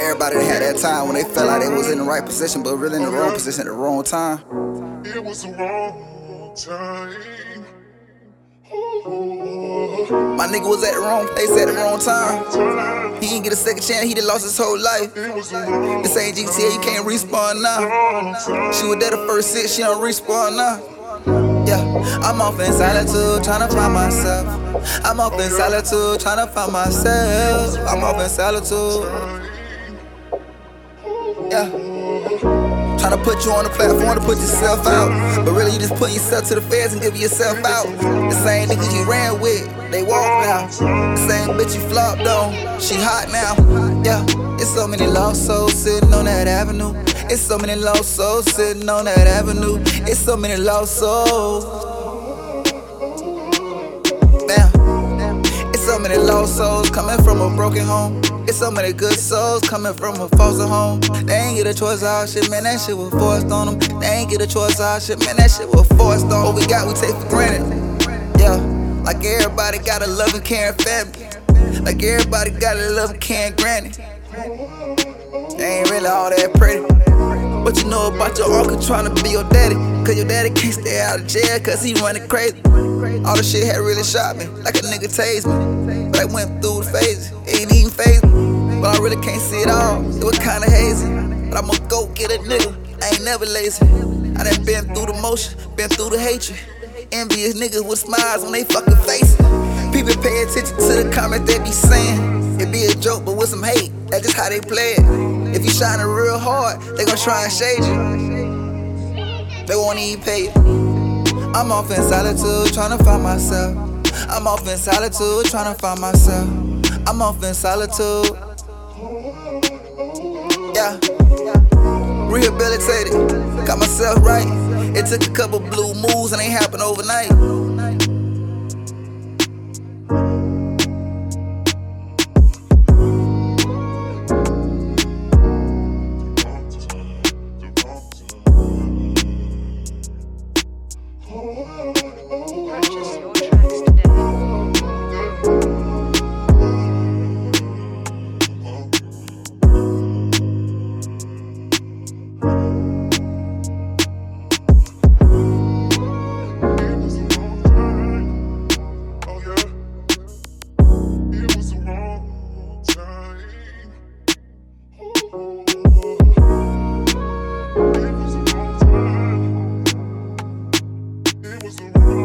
Everybody had that time when they felt like they was in the right position, but really in the wrong position at the wrong time. It was the wrong time. Oh, My nigga was at the wrong place at the wrong time. He didn't get a second chance, he done lost his whole life. It was the wrong, This ain't GTA, you can't respawn now. She was there the first six, she don't respawn now. Yeah, I'm off in solitude, tryna find myself. I'm off in solitude, tryna find myself. I'm off in solitude. Yeah. Tryna put you on the platform to put yourself out. But really, you just put yourself to the feds and give yourself out. The same niggas you ran with, they walk now. The same bitch you flopped on, she hot now. Yeah, it's so many lost souls sitting on that avenue. It's so many lost souls sitting on that avenue. It's so many lost souls. Many lost souls coming from a broken home. It's so many good souls coming from a foster home. They ain't get a choice, all shit, man. That shit was forced on them. They ain't get a choice, all shit, man. That shit was forced on. What we got, we take for granted. Yeah, like everybody got a loving, caring family. Like everybody got a loving, caring granny. They ain't really all that pretty. What you know about your uncle trying to be your daddy? Cause your daddy can't stay out of jail cause he running crazy. All the shit had really shot me, like a nigga tased me. But I went through the phases, ain't even phase me. But I really can't see it all, it was kinda hazy. But I'ma go get a nigga, I ain't never lazy. I done been through the motion, been through the hatred. Envious niggas with smiles on they fucking faces. People pay attention to the comments they be saying. It be a joke, but with some hate, that's just how they play it. If you shining hard, they gon' try and shade you. They won't even pay you. I'm off in solitude, tryna find myself. I'm off in solitude, tryna find myself. I'm off in solitude. Yeah. Rehabilitated, got myself right. It took a couple blue moves and ain't happened overnight. Oh, oh, oh. is it?